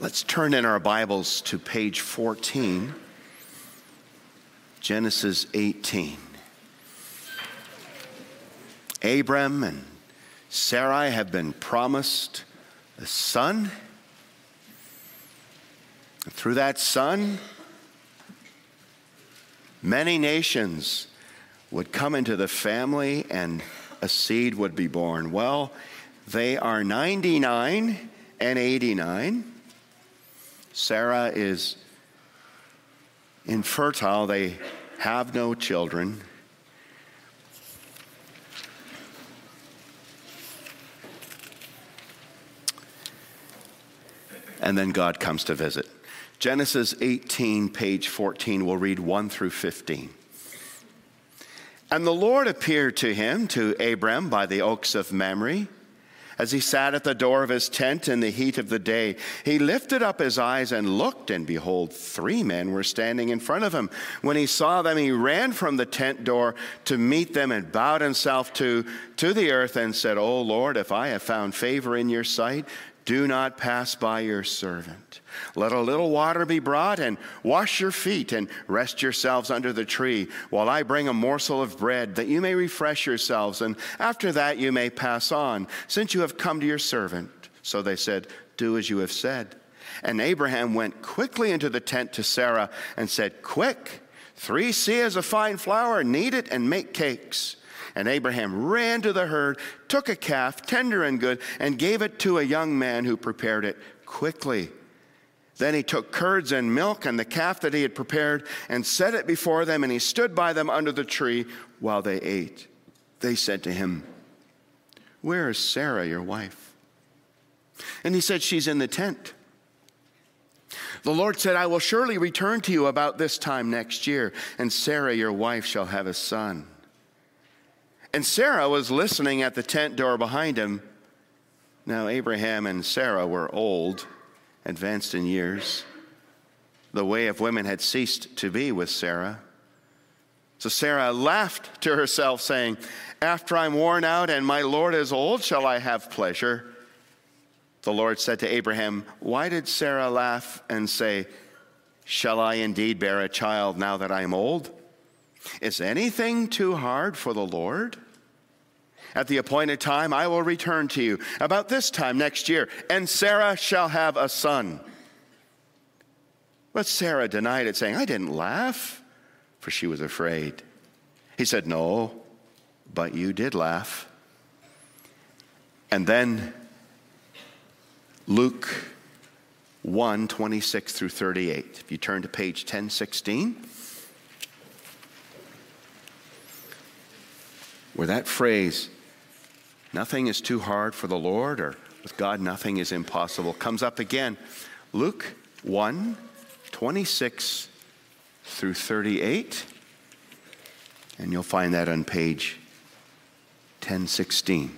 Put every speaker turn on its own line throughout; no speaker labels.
Let's turn in our Bibles to page 14, Genesis 18. Abram and Sarai have been promised a son. And through that son, many nations would come into the family and a seed would be born. Well, they are 99 and 89. Sarah is infertile, they have no children. And then God comes to visit. Genesis 18, page 14, we'll read 1 through 15. And the Lord appeared to him, to Abram, by the oaks of Mamre. As he sat at the door of his tent in the heat of the day, he lifted up his eyes and looked, and behold, three men were standing in front of him. When he saw them, he ran from the tent door to meet them and bowed himself to, to the earth and said, O Lord, if I have found favor in your sight, do not pass by your servant. Let a little water be brought and wash your feet and rest yourselves under the tree while I bring a morsel of bread that you may refresh yourselves. And after that you may pass on, since you have come to your servant. So they said, Do as you have said. And Abraham went quickly into the tent to Sarah and said, Quick, three seahs of fine flour, knead it and make cakes. And Abraham ran to the herd, took a calf, tender and good, and gave it to a young man who prepared it quickly. Then he took curds and milk and the calf that he had prepared and set it before them, and he stood by them under the tree while they ate. They said to him, Where is Sarah, your wife? And he said, She's in the tent. The Lord said, I will surely return to you about this time next year, and Sarah, your wife, shall have a son. And Sarah was listening at the tent door behind him. Now, Abraham and Sarah were old, advanced in years. The way of women had ceased to be with Sarah. So Sarah laughed to herself, saying, After I'm worn out and my Lord is old, shall I have pleasure? The Lord said to Abraham, Why did Sarah laugh and say, Shall I indeed bear a child now that I am old? Is anything too hard for the Lord? At the appointed time, I will return to you about this time next year, and Sarah shall have a son. But Sarah denied it, saying, I didn't laugh, for she was afraid. He said, No, but you did laugh. And then Luke 1 26 through 38. If you turn to page 1016. Where that phrase, nothing is too hard for the Lord, or with God nothing is impossible, comes up again. Luke 1 26 through 38. And you'll find that on page 1016.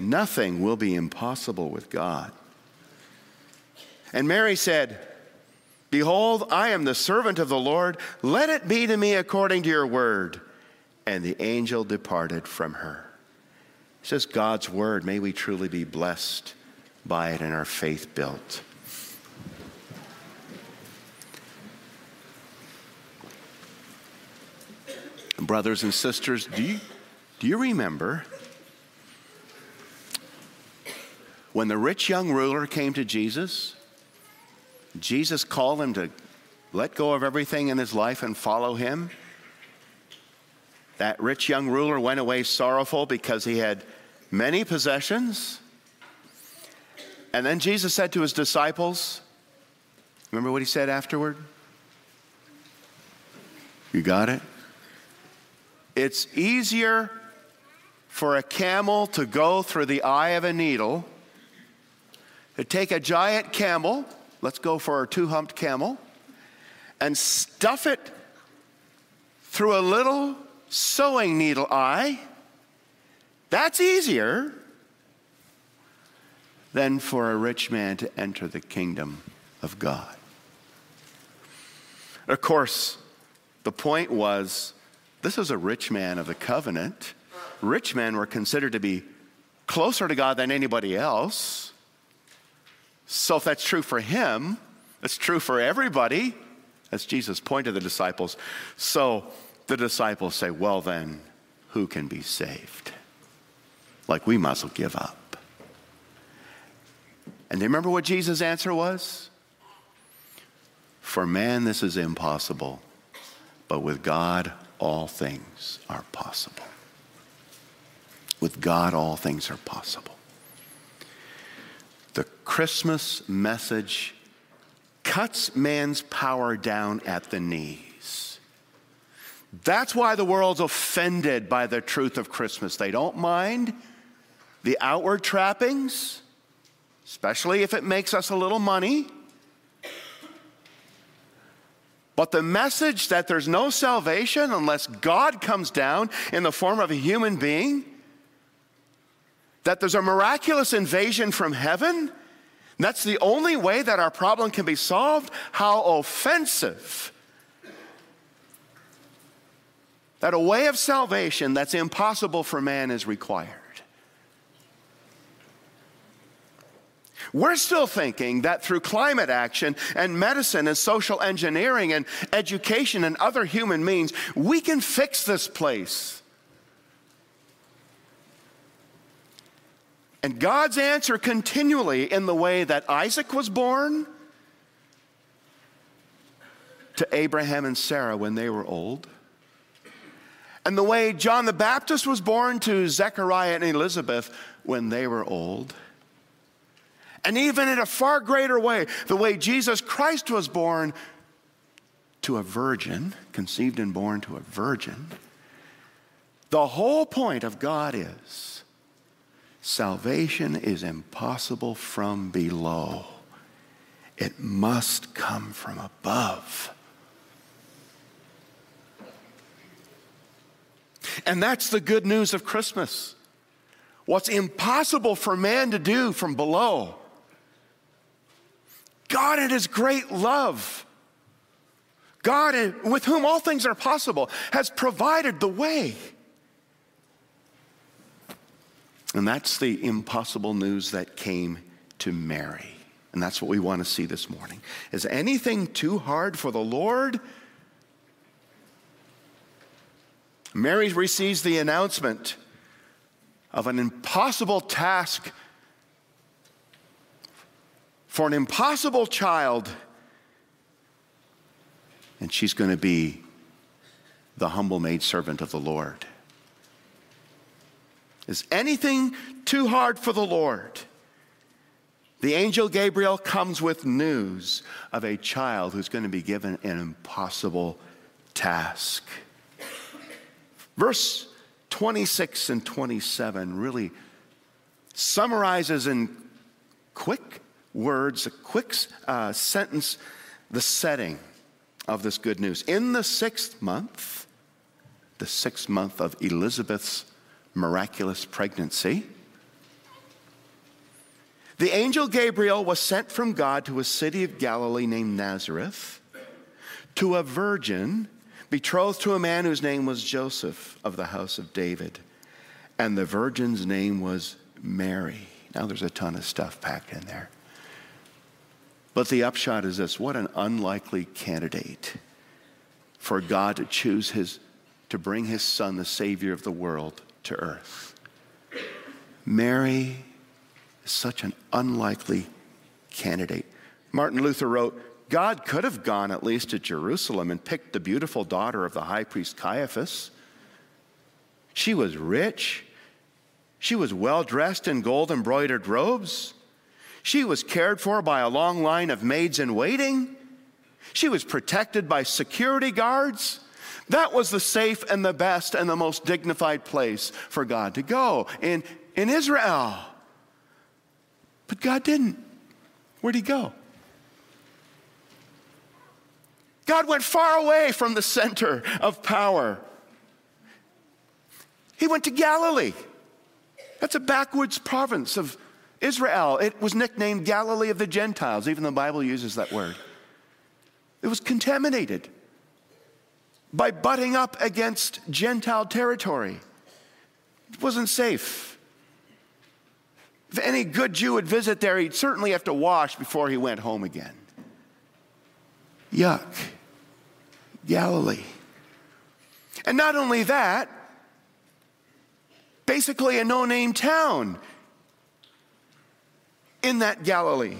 Nothing will be impossible with God. And Mary said, Behold, I am the servant of the Lord. Let it be to me according to your word. And the angel departed from her. It's just God's word. May we truly be blessed by it and our faith built. Brothers and sisters, do you, do you remember when the rich young ruler came to Jesus? Jesus called him to let go of everything in his life and follow him. That rich young ruler went away sorrowful because he had many possessions. And then Jesus said to his disciples, Remember what he said afterward? You got it? It's easier for a camel to go through the eye of a needle, take a giant camel, let's go for a two humped camel, and stuff it through a little sewing needle eye. That's easier than for a rich man to enter the kingdom of God. Of course, the point was this is a rich man of the covenant. Rich men were considered to be closer to God than anybody else. So if that's true for him, it's true for everybody, as Jesus pointed the disciples. So the disciples say, Well, then, who can be saved? Like we must well give up. And do you remember what Jesus' answer was? For man, this is impossible, but with God, all things are possible. With God, all things are possible. Christmas message cuts man's power down at the knees. That's why the world's offended by the truth of Christmas. They don't mind the outward trappings, especially if it makes us a little money. But the message that there's no salvation unless God comes down in the form of a human being, that there's a miraculous invasion from heaven, that's the only way that our problem can be solved, how offensive. That a way of salvation that's impossible for man is required. We're still thinking that through climate action and medicine and social engineering and education and other human means, we can fix this place. And God's answer continually in the way that Isaac was born to Abraham and Sarah when they were old, and the way John the Baptist was born to Zechariah and Elizabeth when they were old and even in a far greater way, the way Jesus Christ was born to a virgin, conceived and born to a virgin. The whole point of God is salvation is impossible from below, it must come from above. And that's the good news of Christmas. What's impossible for man to do from below God, in His great love, God, with whom all things are possible, has provided the way. And that's the impossible news that came to Mary. And that's what we want to see this morning. Is anything too hard for the Lord? Mary receives the announcement of an impossible task for an impossible child. And she's going to be the humble maidservant of the Lord. Is anything too hard for the Lord? The angel Gabriel comes with news of a child who's going to be given an impossible task. Verse 26 and 27 really summarizes in quick words, a quick uh, sentence, the setting of this good news. In the sixth month, the sixth month of Elizabeth's miraculous pregnancy. The angel Gabriel was sent from God to a city of Galilee named Nazareth to a virgin betrothed to a man whose name was Joseph of the house of David. And the virgin's name was Mary. Now there's a ton of stuff packed in there. But the upshot is this what an unlikely candidate for God to choose his, to bring his son, the Savior of the world, to earth. Mary is such an unlikely candidate. Martin Luther wrote, God could have gone at least to Jerusalem and picked the beautiful daughter of the high priest Caiaphas. She was rich. She was well dressed in gold embroidered robes. She was cared for by a long line of maids in waiting. She was protected by security guards. That was the safe and the best and the most dignified place for God to go in, in Israel. But God didn't. Where'd he go? God went far away from the center of power. He went to Galilee. That's a backwoods province of Israel. It was nicknamed Galilee of the Gentiles. Even the Bible uses that word. It was contaminated by butting up against Gentile territory. It wasn't safe. If any good Jew would visit there, he'd certainly have to wash before he went home again. Yuck. Galilee. And not only that, basically a no name town in that Galilee.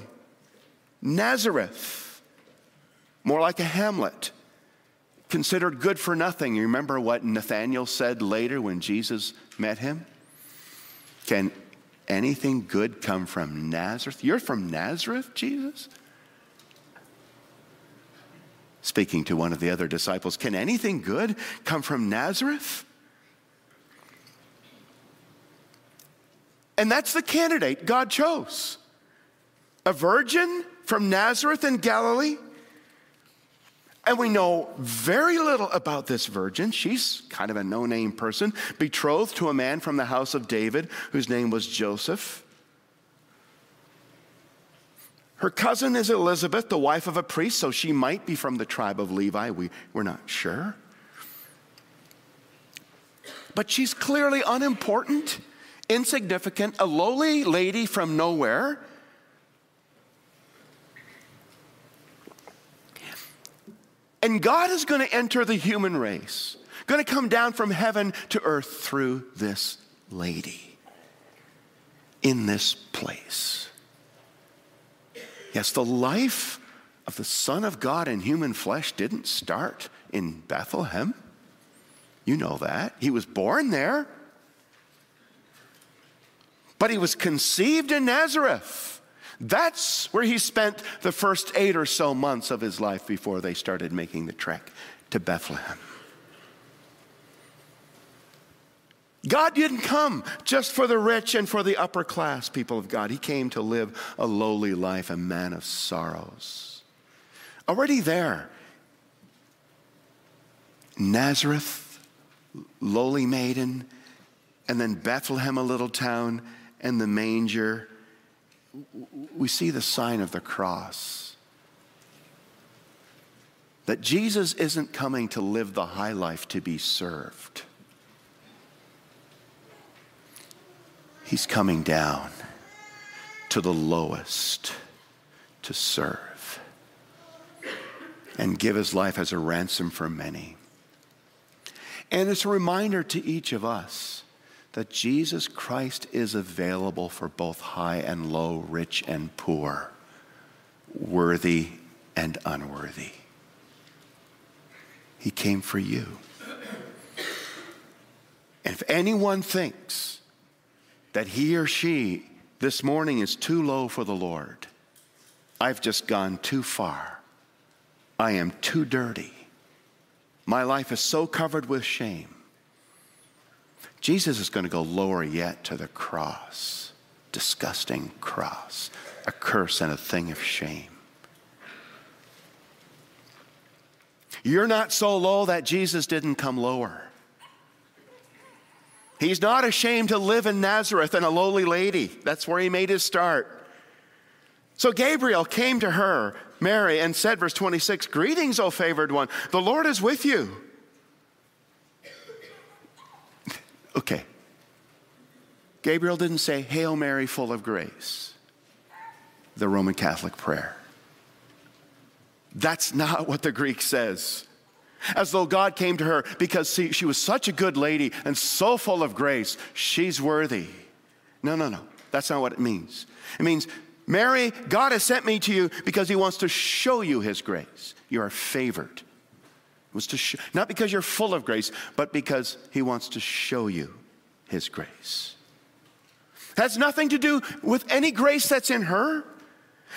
Nazareth, more like a hamlet, considered good for nothing. You remember what Nathanael said later when Jesus met him? Can anything good come from Nazareth? You're from Nazareth, Jesus? Speaking to one of the other disciples, can anything good come from Nazareth? And that's the candidate God chose. A virgin from Nazareth in Galilee and we know very little about this virgin. She's kind of a no name person, betrothed to a man from the house of David whose name was Joseph. Her cousin is Elizabeth, the wife of a priest, so she might be from the tribe of Levi. We, we're not sure. But she's clearly unimportant, insignificant, a lowly lady from nowhere And God is going to enter the human race, going to come down from heaven to earth through this lady in this place. Yes, the life of the Son of God in human flesh didn't start in Bethlehem. You know that. He was born there. But he was conceived in Nazareth. That's where he spent the first eight or so months of his life before they started making the trek to Bethlehem. God didn't come just for the rich and for the upper class people of God. He came to live a lowly life, a man of sorrows. Already there, Nazareth, lowly maiden, and then Bethlehem, a little town, and the manger we see the sign of the cross. That Jesus isn't coming to live the high life to be served. He's coming down to the lowest to serve and give his life as a ransom for many. And it's a reminder to each of us that Jesus Christ is available for both high and low, rich and poor, worthy and unworthy. He came for you. And if anyone thinks that he or she this morning is too low for the Lord, I've just gone too far. I am too dirty. My life is so covered with shame. Jesus is going to go lower yet to the cross, disgusting cross, a curse and a thing of shame. You're not so low that Jesus didn't come lower. He's not ashamed to live in Nazareth and a lowly lady. That's where he made his start. So Gabriel came to her, Mary, and said, verse 26, Greetings, O favored one, the Lord is with you. Okay. Gabriel didn't say, Hail Mary, full of grace, the Roman Catholic prayer. That's not what the Greek says. As though God came to her because see, she was such a good lady and so full of grace, she's worthy. No, no, no. That's not what it means. It means Mary, God has sent me to you because He wants to show you His grace. You are favored. Was to not because you're full of grace, but because He wants to show you His grace. It has nothing to do with any grace that's in her,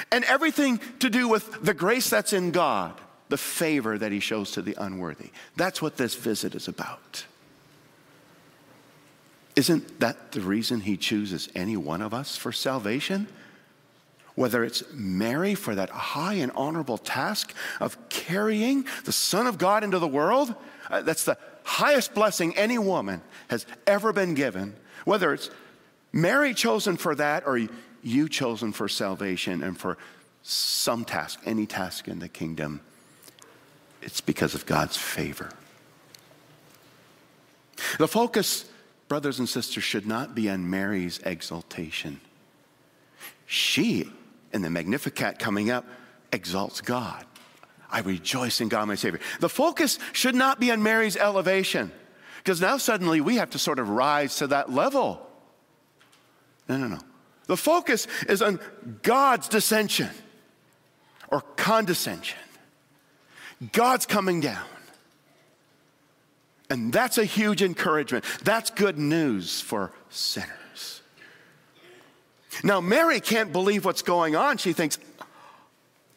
and everything to do with the grace that's in God, the favor that He shows to the unworthy. That's what this visit is about. Isn't that the reason He chooses any one of us for salvation? Whether it's Mary for that high and honorable task of carrying the Son of God into the world, uh, that's the highest blessing any woman has ever been given, whether it's Mary chosen for that or you chosen for salvation and for some task, any task in the kingdom, it's because of God's favor. The focus, brothers and sisters, should not be on Mary's exaltation. She and the Magnificat coming up exalts God. I rejoice in God, my Savior. The focus should not be on Mary's elevation, because now suddenly we have to sort of rise to that level. No, no, no. The focus is on God's dissension or condescension. God's coming down. And that's a huge encouragement. That's good news for sinners. Now, Mary can't believe what's going on. She thinks,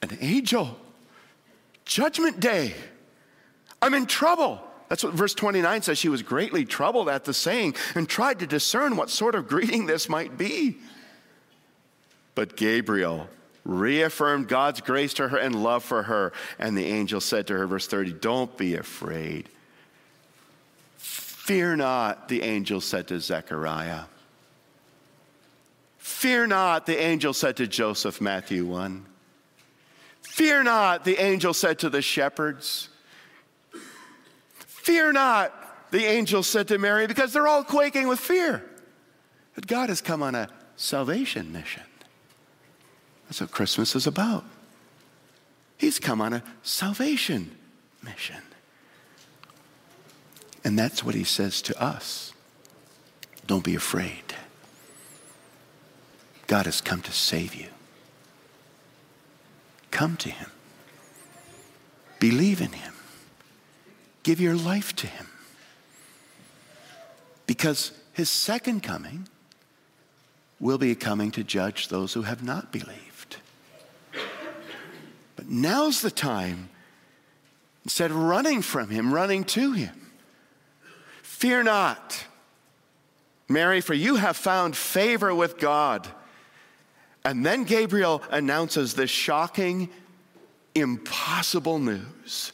an angel, judgment day, I'm in trouble. That's what verse 29 says. She was greatly troubled at the saying and tried to discern what sort of greeting this might be. But Gabriel reaffirmed God's grace to her and love for her. And the angel said to her, verse 30, Don't be afraid. Fear not, the angel said to Zechariah. Fear not, the angel said to Joseph, Matthew 1. Fear not, the angel said to the shepherds. Fear not, the angel said to Mary, because they're all quaking with fear. But God has come on a salvation mission. That's what Christmas is about. He's come on a salvation mission. And that's what he says to us. Don't be afraid. God has come to save you. Come to Him. Believe in Him. Give your life to Him. Because His second coming will be coming to judge those who have not believed. But now's the time, instead of running from Him, running to Him. Fear not, Mary, for you have found favor with God. And then Gabriel announces this shocking, impossible news.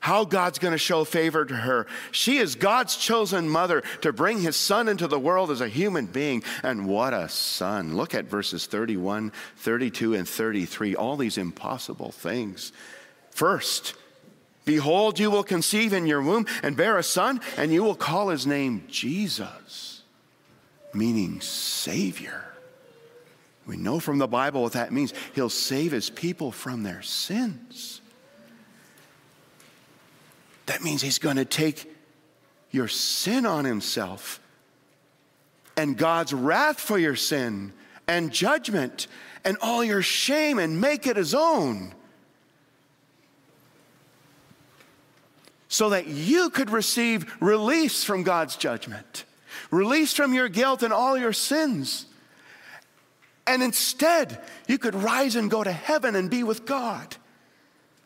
How God's going to show favor to her. She is God's chosen mother to bring his son into the world as a human being. And what a son. Look at verses 31, 32, and 33. All these impossible things. First, behold, you will conceive in your womb and bear a son, and you will call his name Jesus, meaning Savior. We know from the Bible what that means. He'll save his people from their sins. That means he's going to take your sin on himself and God's wrath for your sin and judgment and all your shame and make it his own. So that you could receive release from God's judgment, release from your guilt and all your sins. And instead, you could rise and go to heaven and be with God.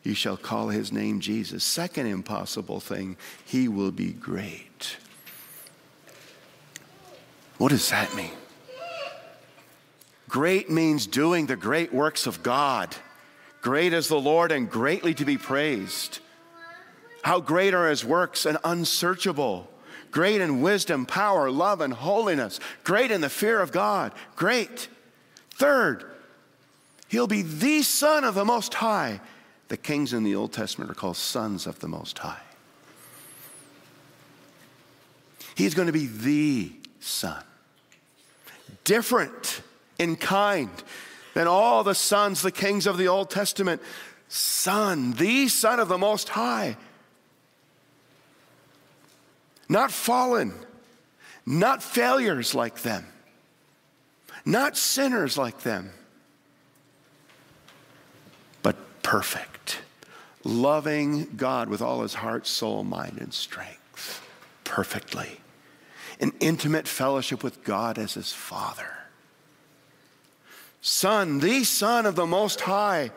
You shall call his name Jesus. Second impossible thing, he will be great. What does that mean? Great means doing the great works of God. Great is the Lord and greatly to be praised. How great are his works and unsearchable. great in wisdom, power, love, and holiness, great in the fear of God, great. Third, he'll be the Son of the Most High. The kings in the Old Testament are called sons of the Most High. He's going to be the Son, different in kind than all the sons, the kings of the Old Testament. Son, the Son of the Most High. Not fallen, not failures like them, not sinners like them, but perfect, loving God with all his heart, soul, mind, and strength, perfectly, in intimate fellowship with God as his Father. Son, the Son of the Most High.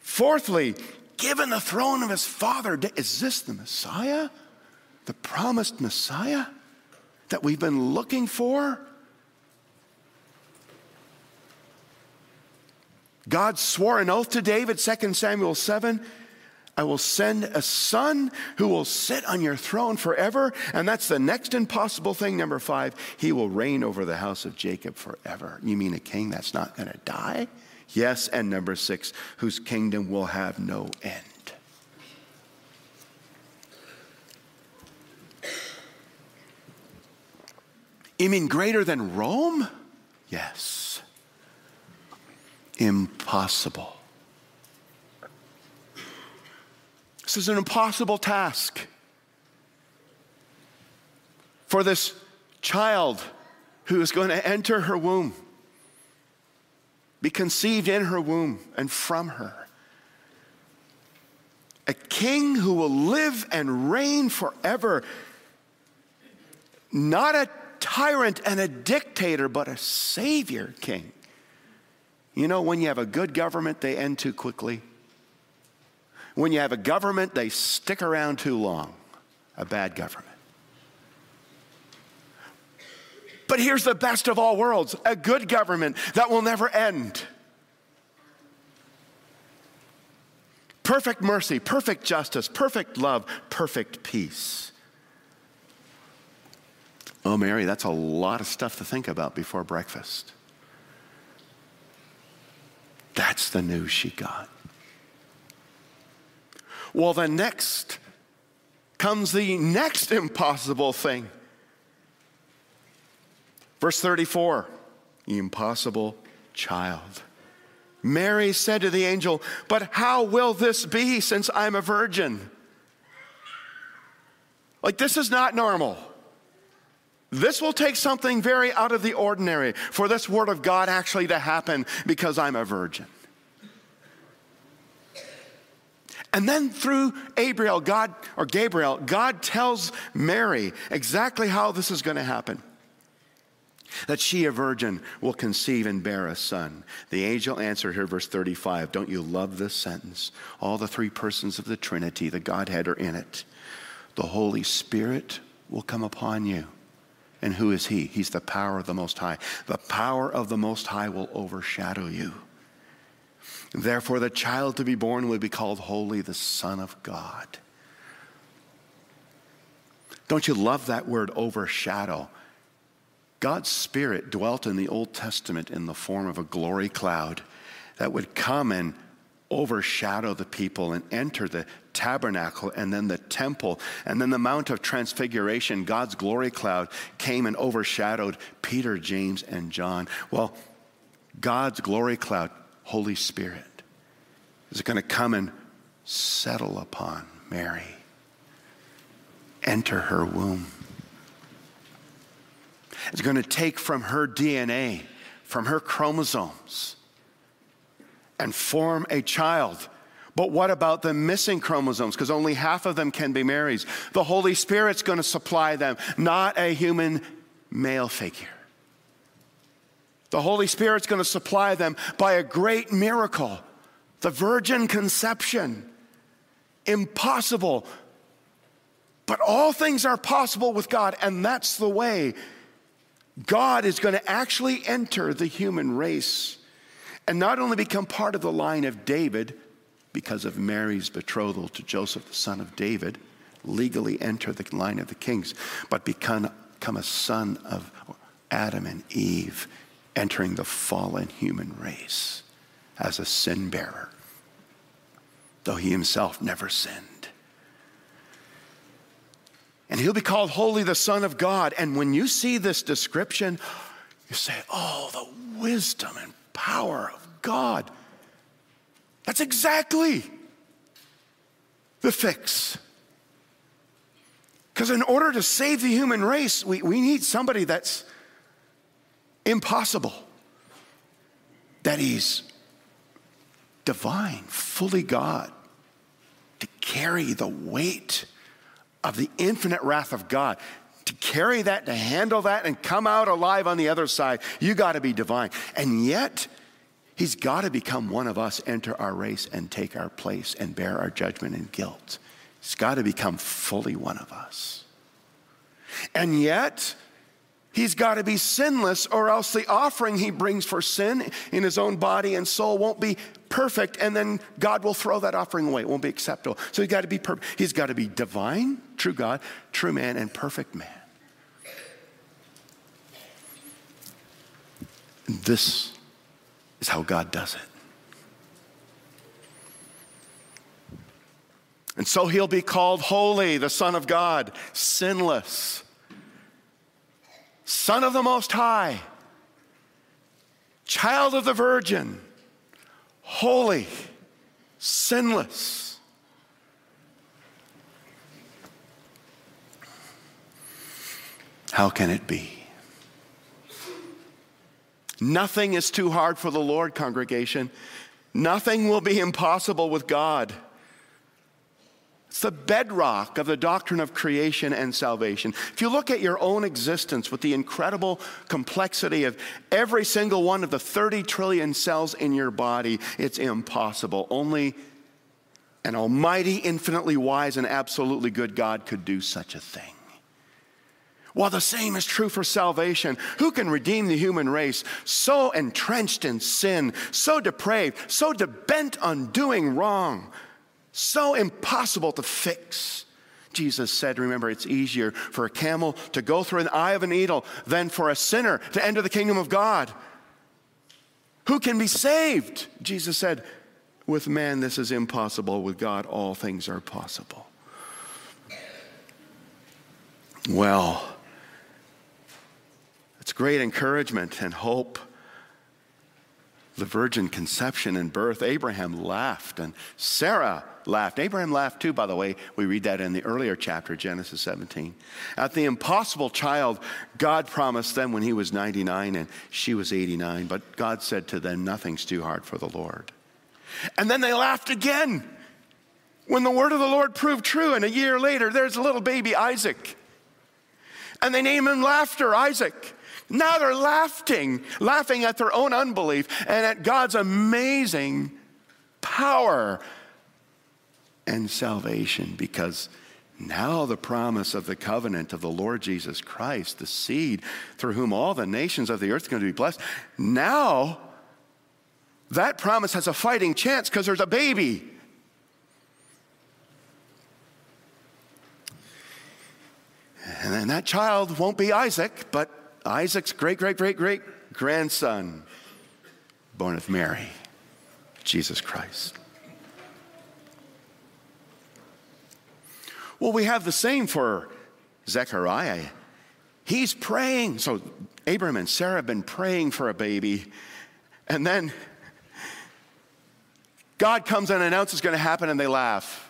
Fourthly, given the throne of his Father. Is this the Messiah? The promised Messiah that we've been looking for? God swore an oath to David, 2 Samuel 7. I will send a son who will sit on your throne forever. And that's the next impossible thing. Number five, he will reign over the house of Jacob forever. You mean a king that's not going to die? Yes. And number six, whose kingdom will have no end. You mean greater than Rome? Yes. Impossible. This is an impossible task for this child who is going to enter her womb, be conceived in her womb and from her. A king who will live and reign forever, not a tyrant and a dictator, but a savior king. You know, when you have a good government, they end too quickly. When you have a government, they stick around too long. A bad government. But here's the best of all worlds a good government that will never end. Perfect mercy, perfect justice, perfect love, perfect peace. Oh, Mary, that's a lot of stuff to think about before breakfast. That's the news she got. Well, the next comes the next impossible thing. Verse 34 the impossible child. Mary said to the angel, But how will this be since I'm a virgin? Like, this is not normal. This will take something very out of the ordinary for this word of God actually to happen because I'm a virgin. And then through Gabriel, God, or Gabriel, God tells Mary exactly how this is going to happen. That she, a virgin, will conceive and bear a son. The angel answered her, verse 35. Don't you love this sentence? All the three persons of the Trinity, the Godhead, are in it. The Holy Spirit will come upon you. And who is He? He's the power of the Most High. The power of the Most High will overshadow you. Therefore, the child to be born will be called Holy, the Son of God. Don't you love that word overshadow? God's Spirit dwelt in the Old Testament in the form of a glory cloud that would come and overshadow the people and enter the tabernacle and then the temple and then the Mount of Transfiguration. God's glory cloud came and overshadowed Peter, James, and John. Well, God's glory cloud Holy Spirit is going to come and settle upon Mary, enter her womb. It's going to take from her DNA, from her chromosomes, and form a child. But what about the missing chromosomes? Because only half of them can be Mary's. The Holy Spirit's going to supply them, not a human male figure. The Holy Spirit's going to supply them by a great miracle the virgin conception. Impossible. But all things are possible with God, and that's the way. God is going to actually enter the human race and not only become part of the line of David because of Mary's betrothal to Joseph, the son of David, legally enter the line of the kings, but become, become a son of Adam and Eve, entering the fallen human race as a sin bearer, though he himself never sinned. And he'll be called Holy, the Son of God. And when you see this description, you say, Oh, the wisdom and power of God. That's exactly the fix. Because in order to save the human race, we, we need somebody that's impossible, that he's divine, fully God, to carry the weight of the infinite wrath of God. To carry that, to handle that, and come out alive on the other side, you got to be divine. And yet, He's got to become one of us, enter our race, and take our place and bear our judgment and guilt. He's got to become fully one of us. And yet, he's got to be sinless, or else the offering he brings for sin in his own body and soul won't be perfect, and then God will throw that offering away. It won't be acceptable. So he's got to be perfect. He's got to be divine, true God, true man, and perfect man. This is how God does it. And so he'll be called holy, the Son of God, sinless, Son of the Most High, child of the Virgin, holy, sinless. How can it be? Nothing is too hard for the Lord, congregation. Nothing will be impossible with God. It's the bedrock of the doctrine of creation and salvation. If you look at your own existence with the incredible complexity of every single one of the 30 trillion cells in your body, it's impossible. Only an almighty, infinitely wise, and absolutely good God could do such a thing. While the same is true for salvation, who can redeem the human race so entrenched in sin, so depraved, so bent on doing wrong, so impossible to fix? Jesus said, remember, it's easier for a camel to go through an eye of a needle than for a sinner to enter the kingdom of God. Who can be saved? Jesus said, with man, this is impossible. With God, all things are possible. Well, it's great encouragement and hope. The virgin conception and birth, Abraham laughed and Sarah laughed. Abraham laughed too, by the way. We read that in the earlier chapter, Genesis 17. At the impossible child, God promised them when he was 99 and she was 89, but God said to them, Nothing's too hard for the Lord. And then they laughed again when the word of the Lord proved true, and a year later, there's a little baby Isaac. And they name him Laughter, Isaac. Now they're laughing, laughing at their own unbelief and at God's amazing power and salvation because now the promise of the covenant of the Lord Jesus Christ, the seed through whom all the nations of the earth are going to be blessed, now that promise has a fighting chance because there's a baby. And that child won't be Isaac, but Isaac's great, great, great, great grandson, born of Mary, Jesus Christ. Well, we have the same for Zechariah. He's praying. So, Abram and Sarah have been praying for a baby. And then God comes and announces it's going to happen, and they laugh.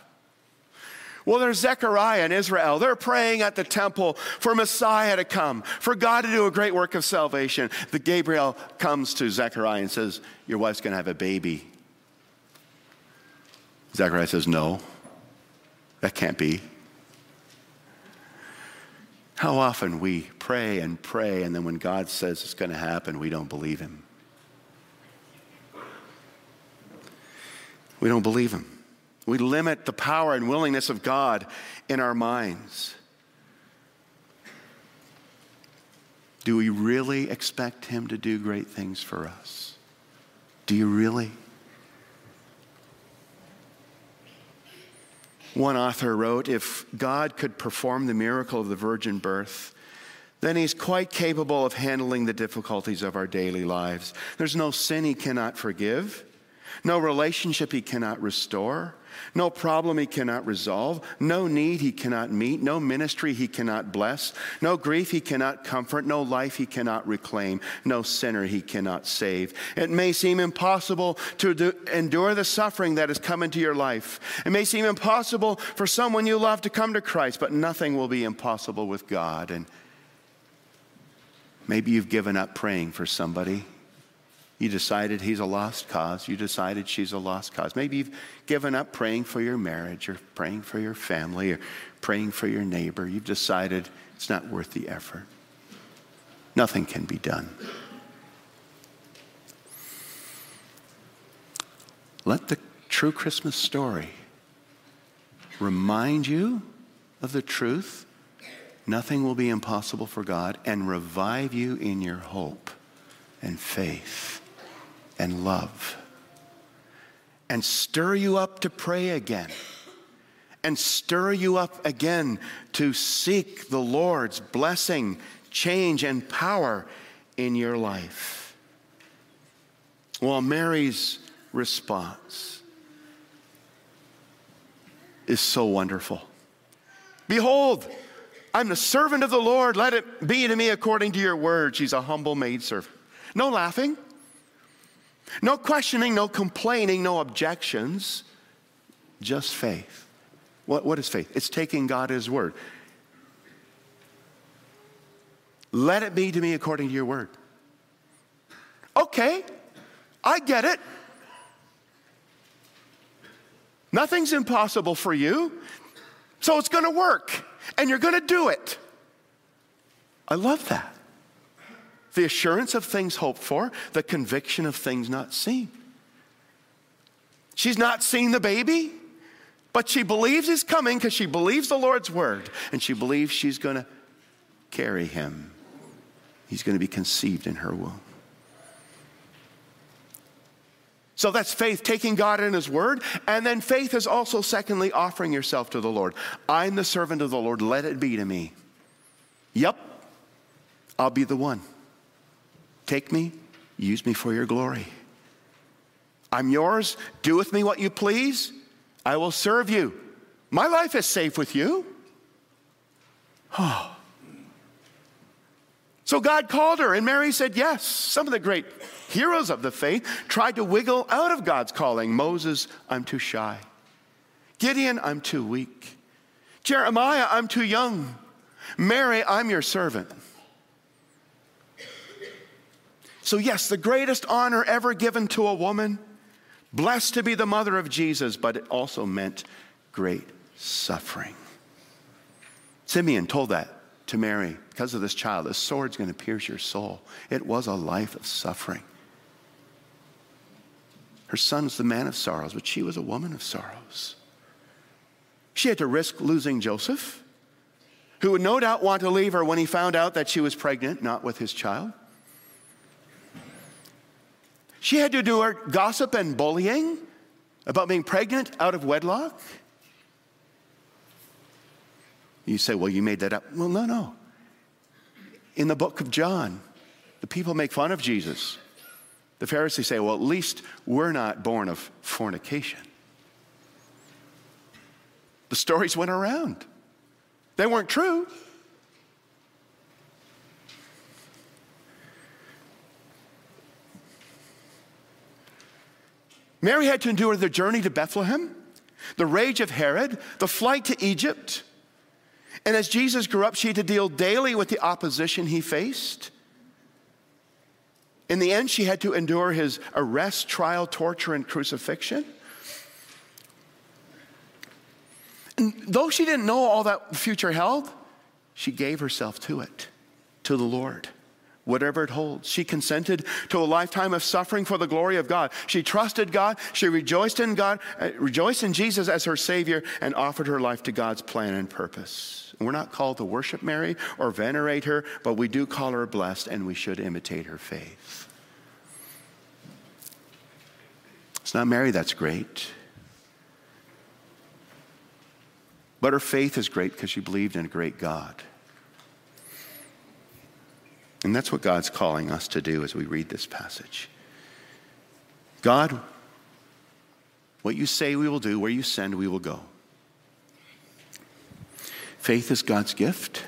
Well, there's Zechariah and Israel. They're praying at the temple for Messiah to come, for God to do a great work of salvation. The Gabriel comes to Zechariah and says, Your wife's going to have a baby. Zechariah says, No, that can't be. How often we pray and pray, and then when God says it's going to happen, we don't believe Him. We don't believe Him. We limit the power and willingness of God in our minds. Do we really expect Him to do great things for us? Do you really? One author wrote If God could perform the miracle of the virgin birth, then he's quite capable of handling the difficulties of our daily lives. There's no sin he cannot forgive, no relationship he cannot restore, no problem he cannot resolve, no need he cannot meet, no ministry he cannot bless, no grief he cannot comfort, no life he cannot reclaim, no sinner he cannot save. It may seem impossible to do, endure the suffering that has come into your life. It may seem impossible for someone you love to come to Christ, but nothing will be impossible with God. And maybe you've given up praying for somebody you decided he's a lost cause. You decided she's a lost cause. Maybe you've given up praying for your marriage or praying for your family or praying for your neighbor. You've decided it's not worth the effort. Nothing can be done. Let the true Christmas story remind you of the truth. Nothing will be impossible for God and revive you in your hope and faith and love and stir you up to pray again and stir you up again to seek the Lord's blessing, change, and power in your life. Well, Mary's response is so wonderful. Behold, I'm the servant of the Lord. Let it be to me according to your word. She's a humble maidservant. No laughing, no questioning, no complaining, no objections, just faith. What, what is faith? It's taking God His word. Let it be to me according to your word. Okay, I get it. Nothing's impossible for you, so it's going to work, and you're going to do it. I love that the assurance of things hoped for, the conviction of things not seen. She's not seen the baby, but she believes he's coming because she believes the Lord's word, and she believes she's going to carry him. He's going to be conceived in her womb. So that's faith, taking God in His Word. And then faith is also, secondly, offering yourself to the Lord. I'm the servant of the Lord. Let it be to me. Yep, I'll be the one. Take me, use me for your glory. I'm yours. Do with me what you please. I will serve you. My life is safe with you. Oh. So God called her, and Mary said yes. Some of the great heroes of the faith tried to wiggle out of God's calling. Moses, I'm too shy. Gideon, I'm too weak. Jeremiah, I'm too young. Mary, I'm your servant. So, yes, the greatest honor ever given to a woman, blessed to be the mother of Jesus, but it also meant great suffering. Simeon told that to Mary because of this child. This sword's going to pierce your soul. It was a life of suffering. Her son was the man of sorrows, but she was a woman of sorrows. She had to risk losing Joseph, who would no doubt want to leave her when he found out that she was pregnant, not with his child. She had to do her gossip and bullying about being pregnant out of wedlock. You say, well, you made that up. Well, no, no. In the book of John, the people make fun of Jesus. The Pharisees say, well, at least we're not born of fornication. The stories went around. They weren't true. Mary had to endure the journey to Bethlehem, the rage of Herod, the flight to Egypt. And as Jesus grew up, she had to deal daily with the opposition he faced. In the end, she had to endure his arrest, trial, torture, and crucifixion. And though she didn't know all that future held, she gave herself to it, to the Lord whatever it holds. She consented to a lifetime of suffering for the glory of God. She trusted God. She rejoiced in God, uh, rejoiced in Jesus as her Savior, and offered her life to God's plan and purpose. we're not called to worship Mary or venerate her, but we do call her blessed, and we should imitate her faith. It's not Mary that's great. But her faith is great because she believed in a great God. And that's what God's calling us to do as we read this passage. God, what you say we will do, where you send, we will go. Faith is God's gift.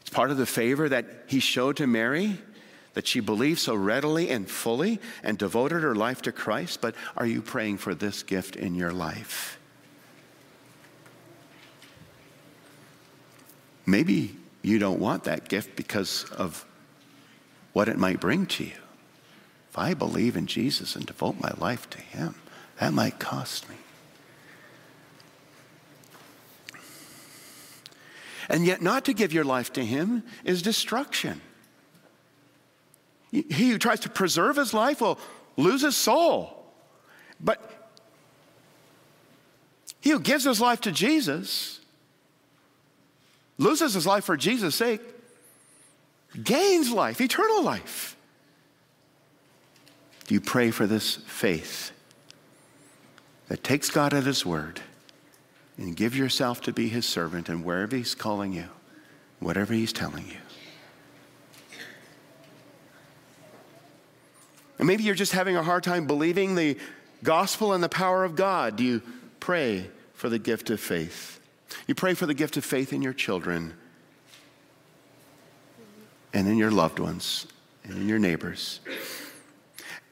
It's part of the favor that He showed to Mary, that she believed so readily and fully and devoted her life to Christ. But are you praying for this gift in your life? Maybe you don't want that gift because of what it might bring to you. If I believe in Jesus and devote my life to Him, that might cost me. And yet, not to give your life to Him is destruction. He who tries to preserve his life will lose his soul. But he who gives his life to Jesus, loses his life for Jesus' sake, gains life, eternal life. Do you pray for this faith that takes God at his word and give yourself to be his servant and wherever he's calling you, whatever he's telling you? And maybe you're just having a hard time believing the gospel and the power of God. Do you pray for the gift of faith? You pray for the gift of faith in your children and in your loved ones and in your neighbors.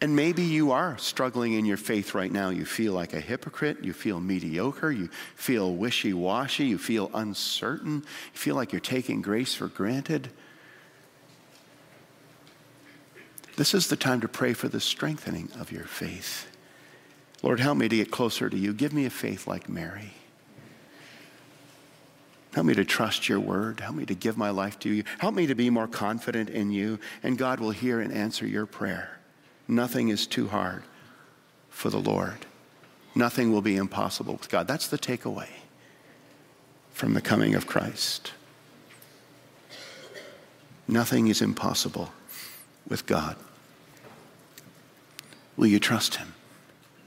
And maybe you are struggling in your faith right now. You feel like a hypocrite. You feel mediocre. You feel wishy washy. You feel uncertain. You feel like you're taking grace for granted. This is the time to pray for the strengthening of your faith. Lord, help me to get closer to you. Give me a faith like Mary. Help me to trust your word. Help me to give my life to you. Help me to be more confident in you. And God will hear and answer your prayer. Nothing is too hard for the Lord. Nothing will be impossible with God. That's the takeaway from the coming of Christ. Nothing is impossible with God. Will you trust Him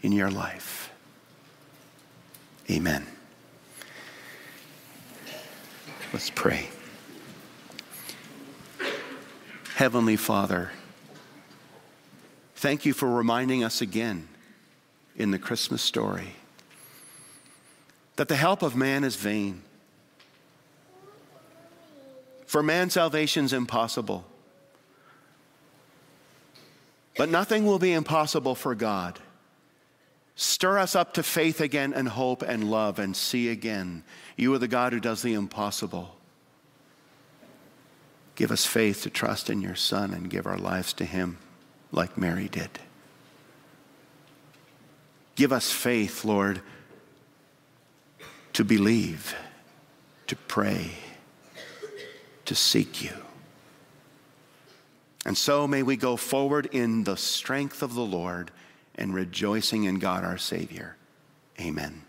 in your life? Amen. Let's pray. Heavenly Father, thank you for reminding us again in the Christmas story that the help of man is vain. For man's salvation is impossible. But nothing will be impossible for God. Stir us up to faith again and hope and love and see again. You are the God who does the impossible. Give us faith to trust in your Son and give our lives to Him like Mary did. Give us faith, Lord, to believe, to pray, to seek you. And so may we go forward in the strength of the Lord and rejoicing in God our Savior. Amen.